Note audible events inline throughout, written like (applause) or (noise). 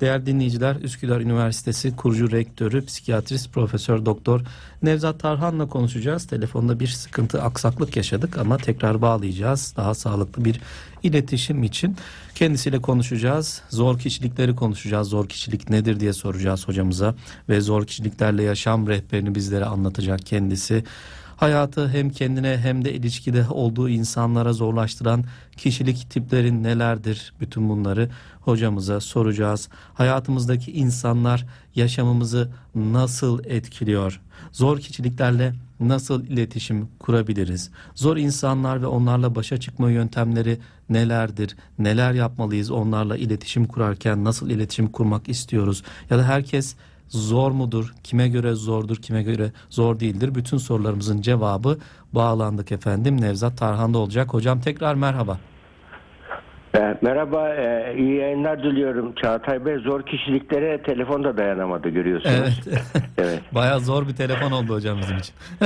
Değerli dinleyiciler, Üsküdar Üniversitesi kurucu rektörü, psikiyatrist Profesör Doktor Nevzat Tarhan'la konuşacağız. Telefonda bir sıkıntı, aksaklık yaşadık ama tekrar bağlayacağız. Daha sağlıklı bir iletişim için kendisiyle konuşacağız. Zor kişilikleri konuşacağız. Zor kişilik nedir diye soracağız hocamıza ve zor kişiliklerle yaşam rehberini bizlere anlatacak kendisi hayatı hem kendine hem de ilişkide olduğu insanlara zorlaştıran kişilik tiplerin nelerdir? Bütün bunları hocamıza soracağız. Hayatımızdaki insanlar yaşamımızı nasıl etkiliyor? Zor kişiliklerle nasıl iletişim kurabiliriz? Zor insanlar ve onlarla başa çıkma yöntemleri nelerdir? Neler yapmalıyız onlarla iletişim kurarken? Nasıl iletişim kurmak istiyoruz? Ya da herkes zor mudur? Kime göre zordur, kime göre zor değildir? Bütün sorularımızın cevabı bağlandık efendim. Nevzat Tarhan'da olacak. Hocam tekrar merhaba. E, merhaba, e, iyi yayınlar diliyorum. Çağatay Bey zor kişiliklere telefonda dayanamadı görüyorsunuz. Evet. (laughs) evet. Bayağı zor bir telefon oldu hocam bizim için. (laughs)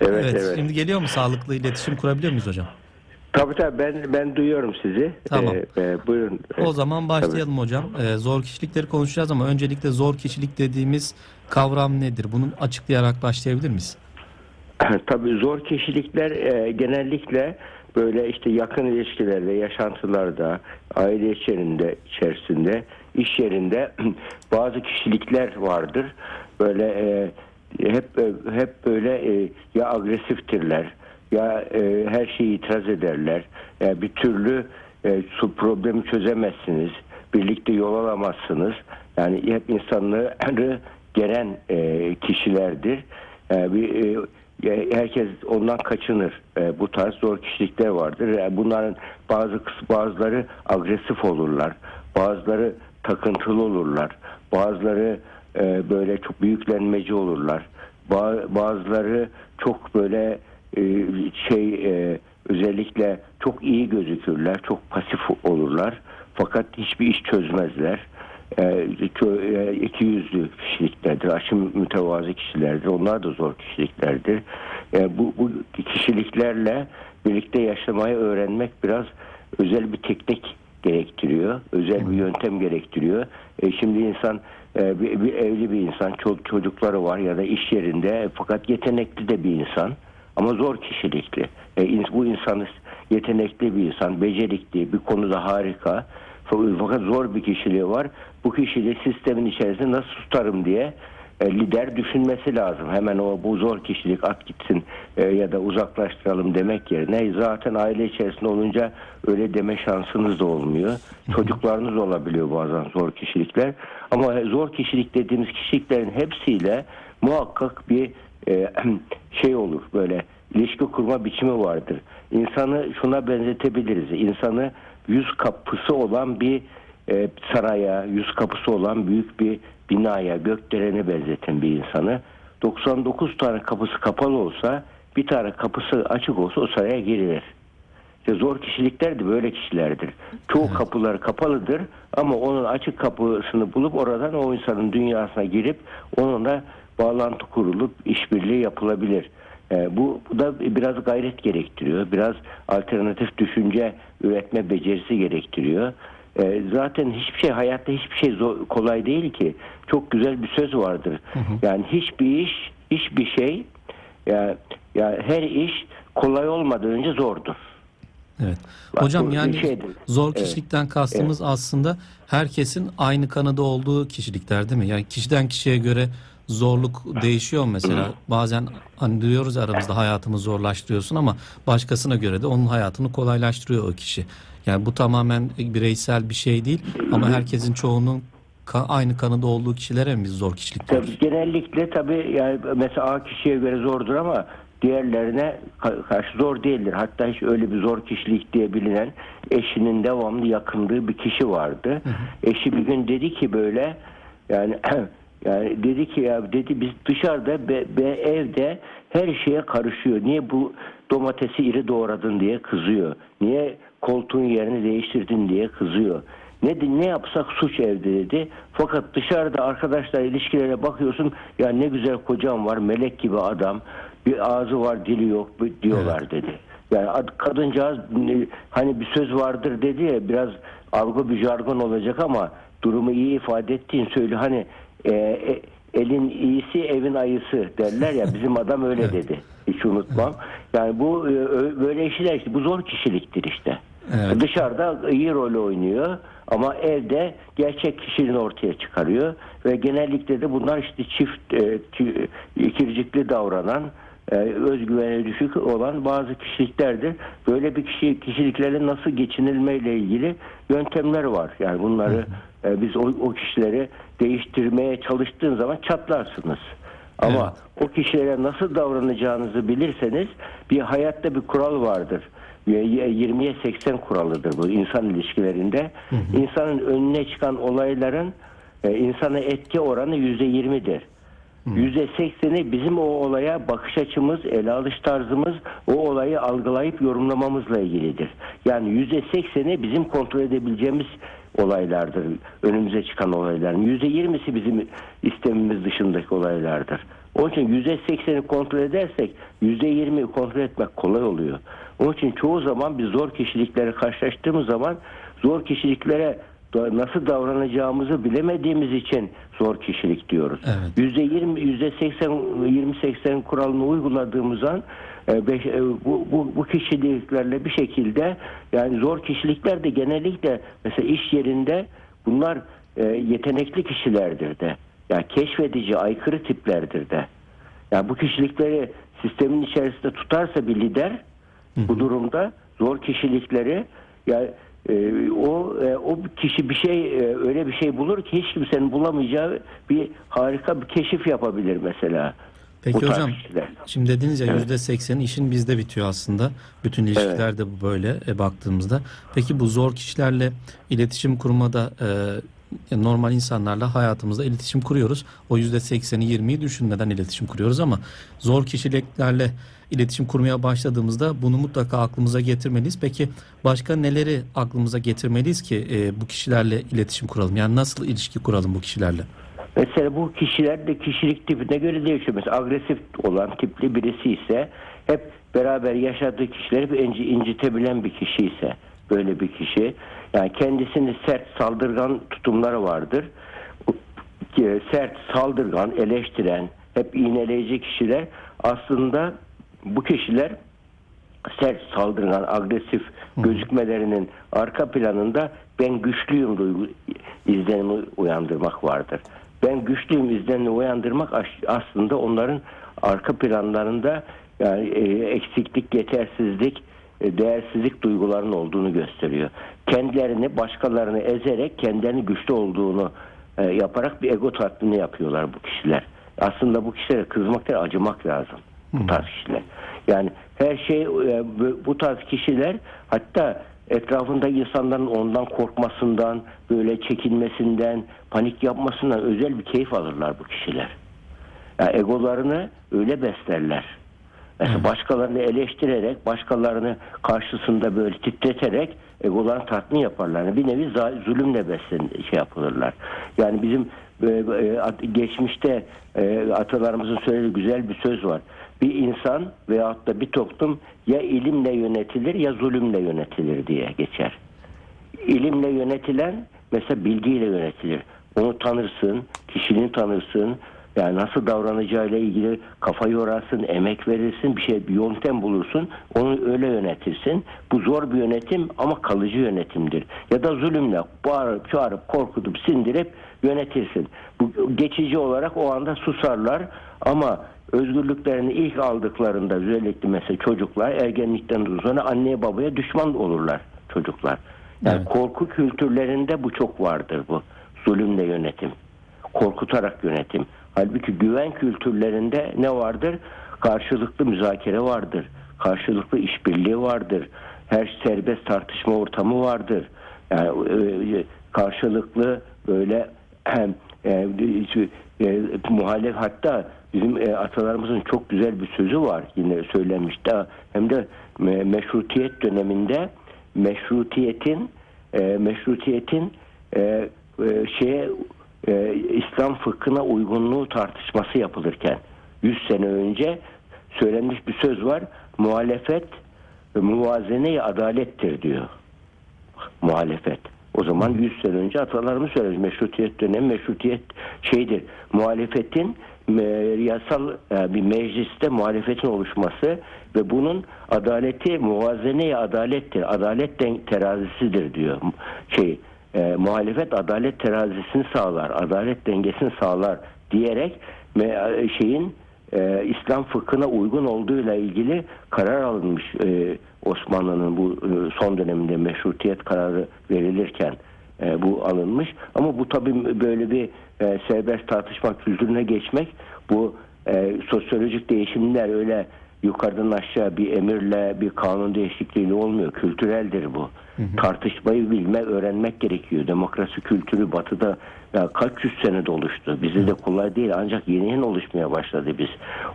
evet, evet, evet. Şimdi geliyor mu sağlıklı iletişim kurabiliyor muyuz hocam? Tabii tabii ben ben duyuyorum sizi. Tamam. Ee, e, buyurun. O zaman başlayalım tabii. hocam. Ee, zor kişilikleri konuşacağız ama öncelikle zor kişilik dediğimiz kavram nedir? Bunu açıklayarak başlayabilir miyiz? (laughs) tabii zor kişilikler e, genellikle böyle işte yakın ilişkilerde, yaşantılarda, aile içerisinde, içerisinde, iş yerinde (clears throat) bazı kişilikler vardır. Böyle e, hep hep böyle e, ya agresiftirler ya e, her şeyi itiraz ederler. Ya bir türlü e, su problemi çözemezsiniz. Birlikte yol alamazsınız. Yani hep insanları (laughs) gelen e, kişilerdir. E, bir, e, herkes ondan kaçınır. E, bu tarz zor kişilikler vardır. Yani bunların bazı bazıları agresif olurlar. Bazıları takıntılı olurlar. Bazıları e, böyle çok büyüklenmeci olurlar. Bazıları çok böyle e, şey e, özellikle çok iyi gözükürler, çok pasif olurlar. Fakat hiçbir iş çözmezler. E, iki yüzlü kişiliklerdir, aşım mütevazı kişilerdir. Onlar da zor kişiliklerdir. Bu, bu kişiliklerle birlikte yaşamayı öğrenmek biraz özel bir teknik gerektiriyor. Özel bir yöntem gerektiriyor. şimdi insan bir, bir evli bir insan, çocukları var ya da iş yerinde fakat yetenekli de bir insan ama zor kişilikli. E, bu insan yetenekli bir insan, becerikli, bir konuda harika. Fakat zor bir kişiliği var. Bu kişiliği sistemin içerisinde nasıl tutarım diye e, lider düşünmesi lazım. Hemen o bu zor kişilik at gitsin e, ya da uzaklaştıralım demek yerine zaten aile içerisinde olunca öyle deme şansınız da olmuyor. Çocuklarınız olabiliyor bazen zor kişilikler. Ama zor kişilik dediğimiz kişiliklerin hepsiyle muhakkak bir e, şey olur böyle ilişki kurma biçimi vardır. İnsanı şuna benzetebiliriz. İnsanı yüz kapısı olan bir e, saraya, yüz kapısı olan büyük bir binaya, gökdelene benzeten bir insanı. 99 tane kapısı kapalı olsa bir tane kapısı açık olsa o saraya girilir. İşte zor kişilikler de böyle kişilerdir. Çoğu evet. kapıları kapalıdır ama onun açık kapısını bulup oradan o insanın dünyasına girip onunla bağlantı kurulup işbirliği yapılabilir. E, bu, bu da biraz gayret gerektiriyor. Biraz alternatif düşünce üretme becerisi gerektiriyor. E, zaten hiçbir şey hayatta hiçbir şey zor, kolay değil ki. Çok güzel bir söz vardır. Hı hı. Yani hiçbir iş, hiçbir şey ya, ya her iş kolay olmadan önce zordur. Evet. Bak, Hocam yani şeydir. zor kişilikten evet. kastımız evet. aslında herkesin aynı kanıda olduğu kişilikler değil mi? Yani kişiden kişiye göre zorluk değişiyor mesela. Bazen hani diyoruz aramızda hayatımı zorlaştırıyorsun ama başkasına göre de onun hayatını kolaylaştırıyor o kişi. Yani bu tamamen bireysel bir şey değil ama herkesin çoğunun aynı kanıda olduğu kişilere mi zor kişilik diyoruz? Tabii, genellikle tabii yani mesela A kişiye göre zordur ama diğerlerine karşı zor değildir. Hatta hiç öyle bir zor kişilik diye bilinen eşinin devamlı yakındığı bir kişi vardı. Hı hı. Eşi bir gün dedi ki böyle yani (clears throat) Yani dedi ki ya dedi biz dışarıda be, be evde her şeye karışıyor. Niye bu domatesi iri doğradın diye kızıyor. Niye koltuğun yerini değiştirdin diye kızıyor. Ne ne yapsak suç evde dedi. Fakat dışarıda arkadaşlar ilişkilere bakıyorsun ya ne güzel kocam var melek gibi adam bir ağzı var dili yok diyorlar evet. dedi. Yani kadıncağız hani bir söz vardır dedi ya biraz algı bir jargon olacak ama durumu iyi ifade ettiğin söyle hani e, e, elin iyisi evin ayısı derler ya bizim adam öyle Evet. dedi. Hiç unutmam. Yani bu e, böyle işler işte bu zor kişiliktir işte. Evet. Dışarıda iyi rol oynuyor ama evde gerçek kişiliğini ortaya çıkarıyor ve genellikle de bunlar işte çift e, ikircikli davranan e, özgüvene düşük olan bazı kişiliklerdir. Böyle bir kişi kişiliklerle nasıl geçinilmeyle ilgili yöntemler var. Yani bunları e, biz o, o kişileri değiştirmeye çalıştığın zaman çatlarsınız. Ama o kişilere nasıl davranacağınızı bilirseniz bir hayatta bir kural vardır. Y- y- 20'ye 80 kuralıdır bu insan ilişkilerinde. İnsanın önüne çıkan olayların e, insana etki oranı %20'dir. %80'i bizim o olaya bakış açımız, ele alış tarzımız, o olayı algılayıp yorumlamamızla ilgilidir. Yani %80'i bizim kontrol edebileceğimiz olaylardır. Önümüze çıkan olayların. %20'si bizim istemimiz dışındaki olaylardır. Onun için %80'i kontrol edersek %20'yi kontrol etmek kolay oluyor. Onun için çoğu zaman biz zor kişilikleri karşılaştığımız zaman zor kişiliklere nasıl davranacağımızı bilemediğimiz için zor kişilik diyoruz. Evet. %20 %80 20-80 kuralını uyguladığımız an beş- e, bu, bu, bu kişiliklerle bir şekilde yani zor kişilikler de genellikle mesela iş yerinde bunlar e, yetenekli kişilerdir de. Yani keşfedici, aykırı tiplerdir de. Yani bu kişilikleri sistemin içerisinde tutarsa bir lider bu durumda zor kişilikleri yani e, o e, o kişi bir şey e, öyle bir şey bulur ki hiç kimsenin bulamayacağı bir harika bir keşif yapabilir mesela. Peki Bu hocam kişiler. şimdi dediniz ya Evet. yüzde seksen işin bizde bitiyor aslında. Bütün ilişkilerde bu böyle e, baktığımızda. Peki bu zor kişilerle iletişim kurmada e, normal insanlarla hayatımızda iletişim kuruyoruz. O yüzde sekseni yirmiyi düşünmeden iletişim kuruyoruz ama zor kişiliklerle iletişim kurmaya başladığımızda bunu mutlaka aklımıza getirmeliyiz. Peki başka neleri aklımıza getirmeliyiz ki e, bu kişilerle iletişim kuralım? Yani nasıl ilişki kuralım bu kişilerle? Mesela bu kişiler de kişilik tipine göre değişiyor. Mesela agresif olan tipli birisi ise hep beraber yaşadığı kişileri hep inci, incitebilen bir kişi ise böyle bir kişi yani kendisini sert saldırgan tutumları vardır. Ki Sert saldırgan eleştiren hep iğneleyici kişiler aslında bu kişiler sert saldırgan agresif gözükmelerinin arka planında ben güçlüyüm duygu izlenimi uyandırmak vardır. Ben güçlüyüm izlenimi uyandırmak as- aslında onların arka planlarında yani e, eksiklik, yetersizlik, e, değersizlik duygularının olduğunu gösteriyor. Kendilerini başkalarını ezerek kendilerini güçlü olduğunu e, yaparak bir ego tatmini yapıyorlar bu kişiler. Aslında bu kişilere kızmak değil acımak lazım. Bu tarz kişiler. Yani her şey bu tarz kişiler hatta etrafında insanların ondan korkmasından, böyle çekinmesinden, panik yapmasından özel bir keyif alırlar bu kişiler. Yani egolarını öyle beslerler. Mesela başkalarını eleştirerek, başkalarını karşısında böyle titreterek egolarını tatmin yaparlar. Bir nevi zulümle beslen şey yapılırlar. Yani bizim e, e, geçmişte e, atalarımızın söylediği güzel bir söz var. Bir insan veyahut da bir toplum ya ilimle yönetilir ya zulümle yönetilir diye geçer. İlimle yönetilen mesela bilgiyle yönetilir. Onu tanırsın, kişiliğini tanırsın, yani nasıl davranacağıyla ilgili kafa yorarsın, emek verirsin, bir şey bir yöntem bulursun, onu öyle yönetirsin. Bu zor bir yönetim ama kalıcı yönetimdir. Ya da zulümle bağırıp çağırıp korkutup sindirip yönetirsin. Bu geçici olarak o anda susarlar ama özgürlüklerini ilk aldıklarında özellikle mesela çocuklar ergenlikten sonra anneye babaya düşman olurlar çocuklar. Yani Evet. korku kültürlerinde bu çok vardır bu. Zulümle yönetim. Korkutarak yönetim. Halbuki güven kültürlerinde ne vardır? Karşılıklı müzakere vardır. Karşılıklı işbirliği vardır. Her serbest tartışma ortamı vardır. Yani e, karşılıklı böyle hem (clears throat) e, e, muhalef hatta bizim e, atalarımızın çok güzel bir sözü var yine söylenmişti hem de me- meşrutiyet döneminde meşrutiyetin e, meşrutiyetin e, e, şeye e, İslam fıkhına uygunluğu tartışması yapılırken 100 sene önce söylenmiş bir söz var. Muhalefet e, muvazene-i adalettir diyor. Muhalefet. O zaman 100 sene önce atalarımız söylemiş. Meşrutiyet dönemi meşrutiyet şeydir. Muhalefetin e, yasal e, bir mecliste muhalefetin oluşması ve bunun adaleti muvazeneye adalettir. Adalet terazisidir diyor. Şey e, muhalefet adalet terazisini sağlar. Adalet dengesini sağlar diyerek me- e, şeyin e, İslam fıkhına uygun olduğuyla ilgili karar alınmış e, Osmanlı'nın bu e, son döneminde meşrutiyet kararı verilirken e, bu alınmış. Ama bu tabii böyle bir e, serbest tartışma kültürüne geçmek bu e, sosyolojik değişimler öyle yukarıdan aşağı bir emirle bir kanun değişikliğiyle olmuyor. Kültüreldir bu. Tartışmayı bilmek, öğrenmek gerekiyor. Demokrasi kültürü batıda ya kaç yüz senede oluştu. Bizde de kolay değil ancak yeni yeni oluşmaya başladı biz.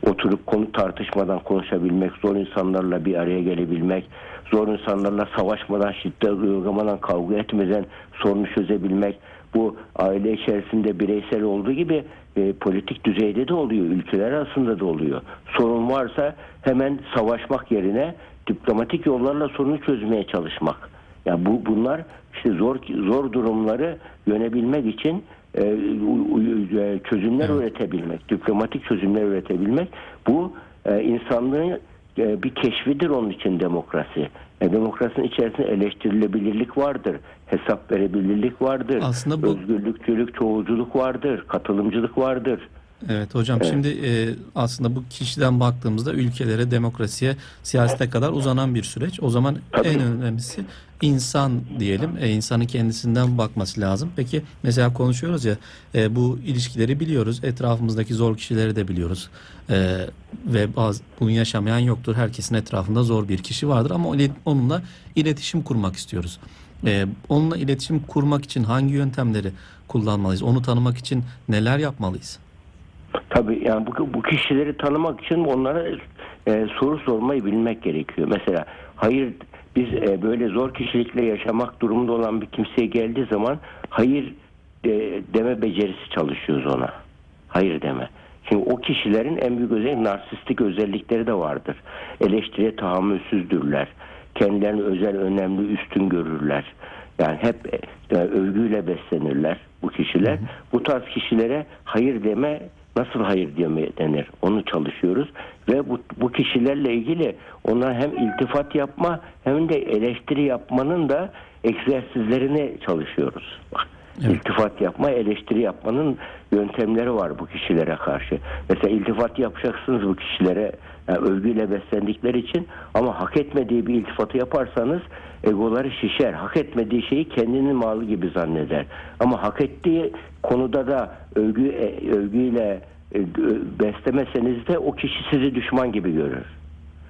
Oturup konu tartışmadan konuşabilmek, zor insanlarla bir araya gelebilmek, zor insanlarla savaşmadan, şiddet uygulamadan, kavga etmeden sorunu çözebilmek. Bu aile içerisinde bireysel olduğu gibi e, politik düzeyde de oluyor, ülkeler arasında da oluyor. Sorun varsa hemen savaşmak yerine diplomatik yollarla sorunu çözmeye çalışmak. Ya bu bunlar işte zor zor durumları yönebilmek için e, u- u- e, çözümler üretebilmek, diplomatik çözümler üretebilmek bu e, insanlığın e, bir keşfidir onun için demokrasi. E, demokrasinin içerisinde eleştirilebilirlik vardır, hesap verebilirlik vardır, Aslında bu- özgürlükçülük, çoğulculuk vardır, katılımcılık vardır. Evet hocam şimdi e, aslında bu kişiden baktığımızda ülkelere, demokrasiye, siyasete kadar uzanan bir süreç. O zaman Tabii. en önemlisi insan diyelim. E, insanın kendisinden bakması lazım. Peki mesela konuşuyoruz ya e, bu ilişkileri biliyoruz. Etrafımızdaki zor kişileri de biliyoruz. E, ve bazı bunu yaşamayan yoktur. Herkesin etrafında zor bir kişi vardır ama onunla iletişim kurmak istiyoruz. E, onunla iletişim kurmak için hangi yöntemleri kullanmalıyız? Onu tanımak için neler yapmalıyız? Tabii yani bu, bu kişileri tanımak için onlara e, soru sormayı bilmek gerekiyor. Mesela hayır biz e, böyle zor kişilikle yaşamak durumunda olan bir kimseye geldiği zaman hayır de, deme becerisi çalışıyoruz ona. Hayır deme. Şimdi o kişilerin en büyük özelliği narsistik özellikleri de vardır. Eleştiriye tahammülsüzdürler. Kendilerini özel, önemli, üstün görürler. Yani hep e, övgüyle beslenirler bu kişiler. Bu tarz kişilere hayır deme nasıl hayır denir onu çalışıyoruz ve bu, bu kişilerle ilgili ona hem iltifat yapma hem de eleştiri yapmanın da egzersizlerini çalışıyoruz. Bak, Evet. İltifat yapma, eleştiri yapmanın yöntemleri var bu kişilere karşı. Mesela iltifat yapacaksınız bu kişilere yani övgüyle beslendikleri için ama hak etmediği bir iltifatı yaparsanız egoları şişer. Hak etmediği şeyi kendinin malı gibi zanneder. Ama hak ettiği konuda da övgü e, övgüyle e, beslemeseniz de o kişi sizi düşman gibi görür.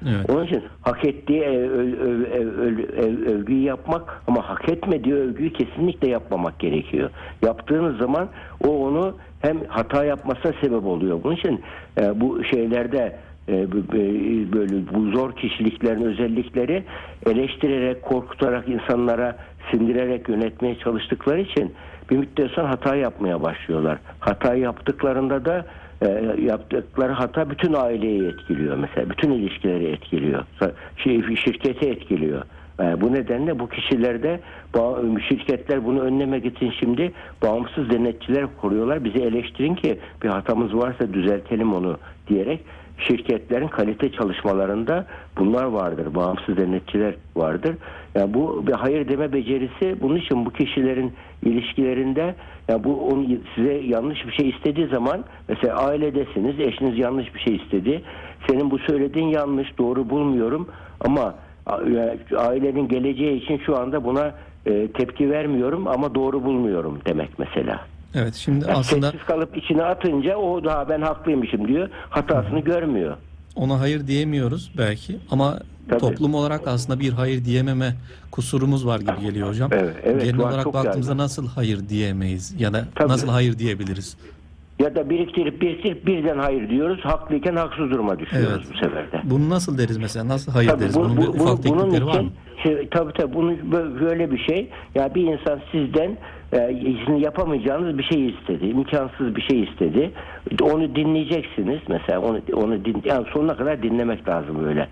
Evet. Onun için hak ettiği e, övgüyü yapmak ama hak etmediği övgüyü kesinlikle yapmamak gerekiyor. Yaptığınız zaman o onu hem hata yapmasına sebep oluyor. Bunun için bu şeylerde böyle bu zor kişiliklerin özellikleri eleştirerek, korkutarak insanlara sindirerek yönetmeye çalıştıkları için bir müddet sonra hata yapmaya başlıyorlar. Hata yaptıklarında da e, yaptıkları hata bütün aileyi etkiliyor mesela. Bütün ilişkileri etkiliyor. Şey, şirketi etkiliyor. E, bu nedenle bu kişilerde şirketler bunu önlemek için şimdi bağımsız denetçiler kuruyorlar. Bizi eleştirin ki bir hatamız varsa düzeltelim onu diyerek şirketlerin kalite çalışmalarında bunlar vardır. Bağımsız denetçiler vardır. Yani bu bir hayır deme becerisi bunun için bu kişilerin ilişkilerinde ya bu onu size yanlış bir şey istediği zaman mesela ailedesiniz eşiniz yanlış bir şey istedi. Senin bu söylediğin yanlış doğru bulmuyorum ama ailenin geleceği için şu anda buna e, tepki vermiyorum ama doğru bulmuyorum demek mesela. Evet şimdi Yani aslında sessiz kalıp içine atınca o daha ben haklıymışım diyor. Hatasını görmüyor. ona hayır diyemiyoruz belki ama Tabii. toplum olarak aslında bir hayır diyememe kusurumuz var gibi geliyor hocam. Evet, evet, Genel olarak baktığımızda yaygın. nasıl hayır diyemeyiz ya da Tabii. nasıl hayır diyebiliriz? Ya da biriktirip biriktirip birden hayır diyoruz. Haklıyken haksız duruma düşüyoruz Evet. bu sefer de. Bunu nasıl deriz mesela? Nasıl hayır Tabii deriz? bu- Bunun bu- bir ufak bunun teknikleri var için mı? şey, tabii tabii bunun bö- böyle bir şey. Ya bir insan sizden sizin yapamayacağınız bir şey istedi. imkansız bir şey istedi. Onu dinleyeceksiniz mesela onu onu din, yani sonuna kadar dinlemek lazım böyle.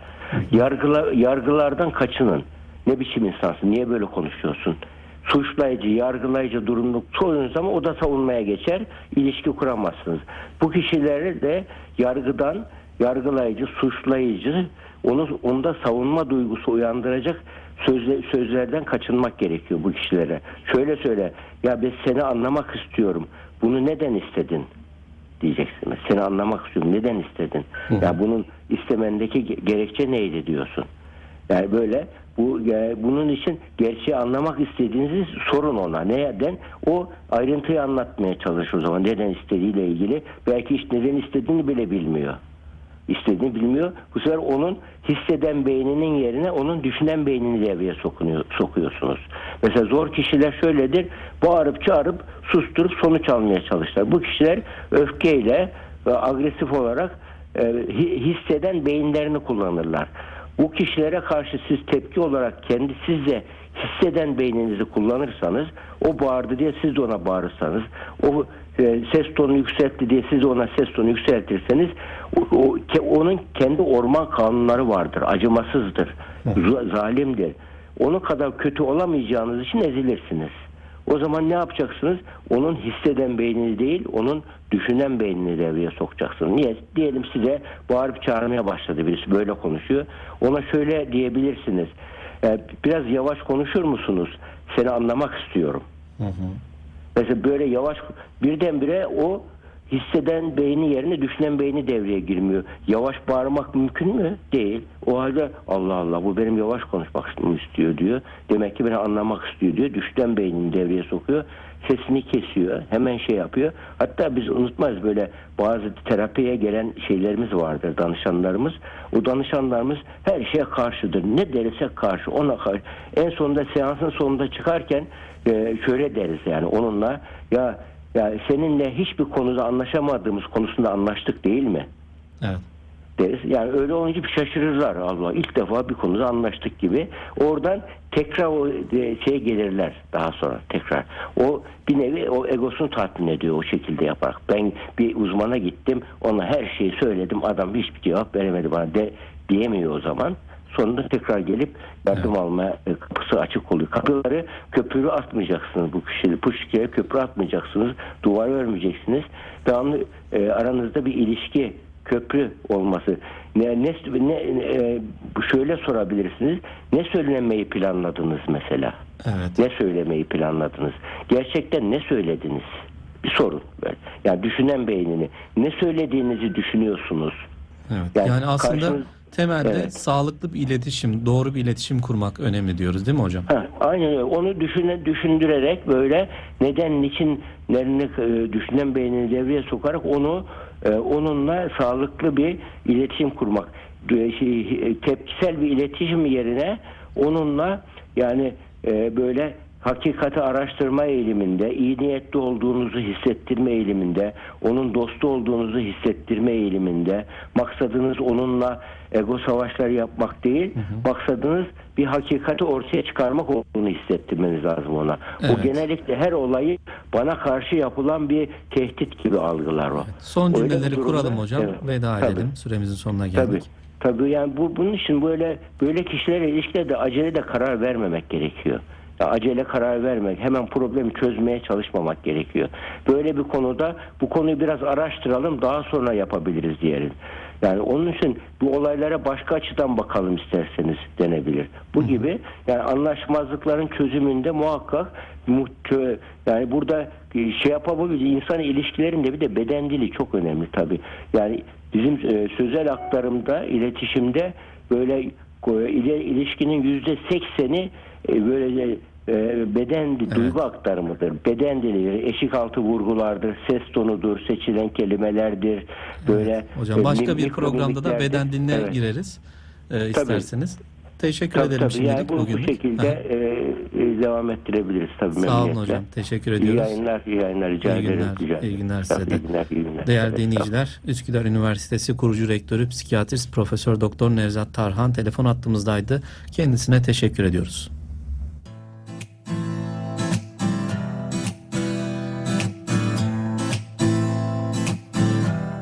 Yargıla, yargılardan kaçının. Ne biçim insansın? Niye böyle konuşuyorsun? suçlayıcı, yargılayıcı durumluk soyunuz zaman o da savunmaya geçer. ilişki kuramazsınız. Bu kişileri de yargıdan yargılayıcı, suçlayıcı, onu onda savunma duygusu uyandıracak sözle, sözlerden kaçınmak gerekiyor bu kişilere. Şöyle söyle, ya ben seni anlamak istiyorum. Bunu neden istedin? diyeceksin. Seni anlamak istiyorum. Neden istedin? Hı. Ya bunun istemendeki gerekçe neydi diyorsun. Yani böyle bu e, bunun için gerçeği anlamak istediğinizi sorun ona. Neden? O ayrıntıyı anlatmaya çalışır o zaman. Neden istediğiyle ilgili. Belki hiç neden istediğini bile bilmiyor. İstediğini bilmiyor. Bu sefer onun hisseden beyninin yerine onun düşünen beynini devreye sokunuyor, sokuyorsunuz. Mesela zor kişiler şöyledir. Bağırıp çağırıp susturup sonuç almaya çalışırlar. Bu kişiler öfkeyle ve agresif olarak e, hisseden beyinlerini kullanırlar. Bu kişilere karşı siz tepki olarak kendi sizce hisseden beyninizi kullanırsanız o bağırdı diye siz de ona bağırırsanız o ses tonu yükseltti diye siz ona ses tonu yükseltirseniz o, o, onun kendi orman kanunları vardır. Acımasızdır. Zalimdir. Onun kadar kötü olamayacağınız için ezilirsiniz. O zaman ne yapacaksınız? Onun hisseden beynini değil, onun düşünen beynini devreye sokacaksınız. Niye? Diyelim size bağırıp çağırmaya başladı birisi böyle konuşuyor. Ona şöyle diyebilirsiniz. E, biraz yavaş konuşur musunuz? Seni anlamak istiyorum. Hı hı. Mesela böyle yavaş birdenbire o hisseden beyni yerine düşünen beyni devreye girmiyor. Yavaş bağırmak mümkün mü? Değil. O halde Allah Allah bu benim yavaş konuşmak istiyor diyor. Demek ki beni anlamak istiyor diyor. Düşünen beynini devreye sokuyor. Sesini kesiyor. Hemen şey yapıyor. Hatta biz unutmayız böyle bazı terapiye gelen şeylerimiz vardır danışanlarımız. O danışanlarımız her şeye karşıdır. Ne derse karşı ona karşı. En sonunda seansın sonunda çıkarken e, şöyle deriz yani onunla ya yani seninle hiçbir konuda anlaşamadığımız konusunda anlaştık değil mi? Evet. Deriz. Yani öyle olunca bir şaşırırlar Allah. ilk defa bir konuda anlaştık gibi. Oradan tekrar o e, şey gelirler daha sonra tekrar. O bir nevi o egosunu tatmin ediyor o şekilde yaparak. Ben bir uzmana gittim ona her şeyi söyledim adam hiçbir cevap veremedi bana de diyemiyor o zaman sonunda tekrar gelip yardım evet. alma e, kapısı açık oluyor. Kapıları köprü atmayacaksınız bu kişiye. Bu kişiye köprü atmayacaksınız. Duvar örmeyeceksiniz. Devamlı e, aranızda bir ilişki köprü olması. Ne, ne, ne e, şöyle sorabilirsiniz. Ne söylemeyi planladınız mesela? Evet. Ne söylemeyi planladınız? Gerçekten ne söylediniz? Bir sorun. Yani düşünen beynini. Ne söylediğinizi düşünüyorsunuz? Evet. Yani, yani aslında karşınız, Temelde evet. sağlıklı bir iletişim, doğru bir iletişim kurmak önemli diyoruz değil mi hocam? Ha, aynen öyle. Onu düşüne, düşündürerek böyle neden, niçin, nerini e, düşünen beynini devreye sokarak onu e, onunla sağlıklı bir iletişim kurmak. Şey, tepkisel bir iletişim yerine onunla yani e, böyle hakikati araştırma eğiliminde, iyi niyetli olduğunuzu hissettirme eğiliminde, onun dostu olduğunuzu hissettirme eğiliminde, maksadınız onunla ego savaşları yapmak değil, hı hı. maksadınız bir hakikati ortaya çıkarmak olduğunu hissettirmeniz lazım ona. Evet. O genellikle her olayı bana karşı yapılan bir tehdit gibi algılar o. Evet. Son cümleleri durumda, kuralım hocam. Evet. Veda Tabii. edelim. Süremizin sonuna geldik. Tabii. Tabii yani bu bunun için böyle böyle kişilere ilişkide acele de karar vermemek gerekiyor acele karar vermek, hemen problemi çözmeye çalışmamak gerekiyor. Böyle bir konuda bu konuyu biraz araştıralım daha sonra yapabiliriz diyelim. Yani onun için bu olaylara başka açıdan bakalım isterseniz denebilir. Bu gibi yani anlaşmazlıkların çözümünde muhakkak yani burada şey yapabilir insan ilişkilerinde bir de beden dili çok önemli tabi. Yani bizim e, sözel aktarımda, iletişimde böyle e, ilişkinin yüzde sekseni e, böyle e, beden evet. duygu aktarımıdır. Beden dilidir. Eşik altı vurgulardır. Ses tonudur. Seçilen kelimelerdir. Böyle evet. Hocam e, başka bir programda da beden diline evet. gireriz. E, isterseniz. Tabii. Teşekkür tabii, ederim tabii. şimdilik yani bu. Bu şekilde e, e, devam ettirebiliriz tabii Sağ olun hocam. Teşekkür ediyoruz. İyi yayınlar, iyi yayınlar rica iyi ederim. Günler, iyi günler size de. İyi günler, iyi günler. Değerli evet, dinleyiciler, Üsküdar Üniversitesi kurucu rektörü, psikiyatrist Profesör Doktor Nevzat Tarhan telefon hattımızdaydı. Kendisine teşekkür ediyoruz.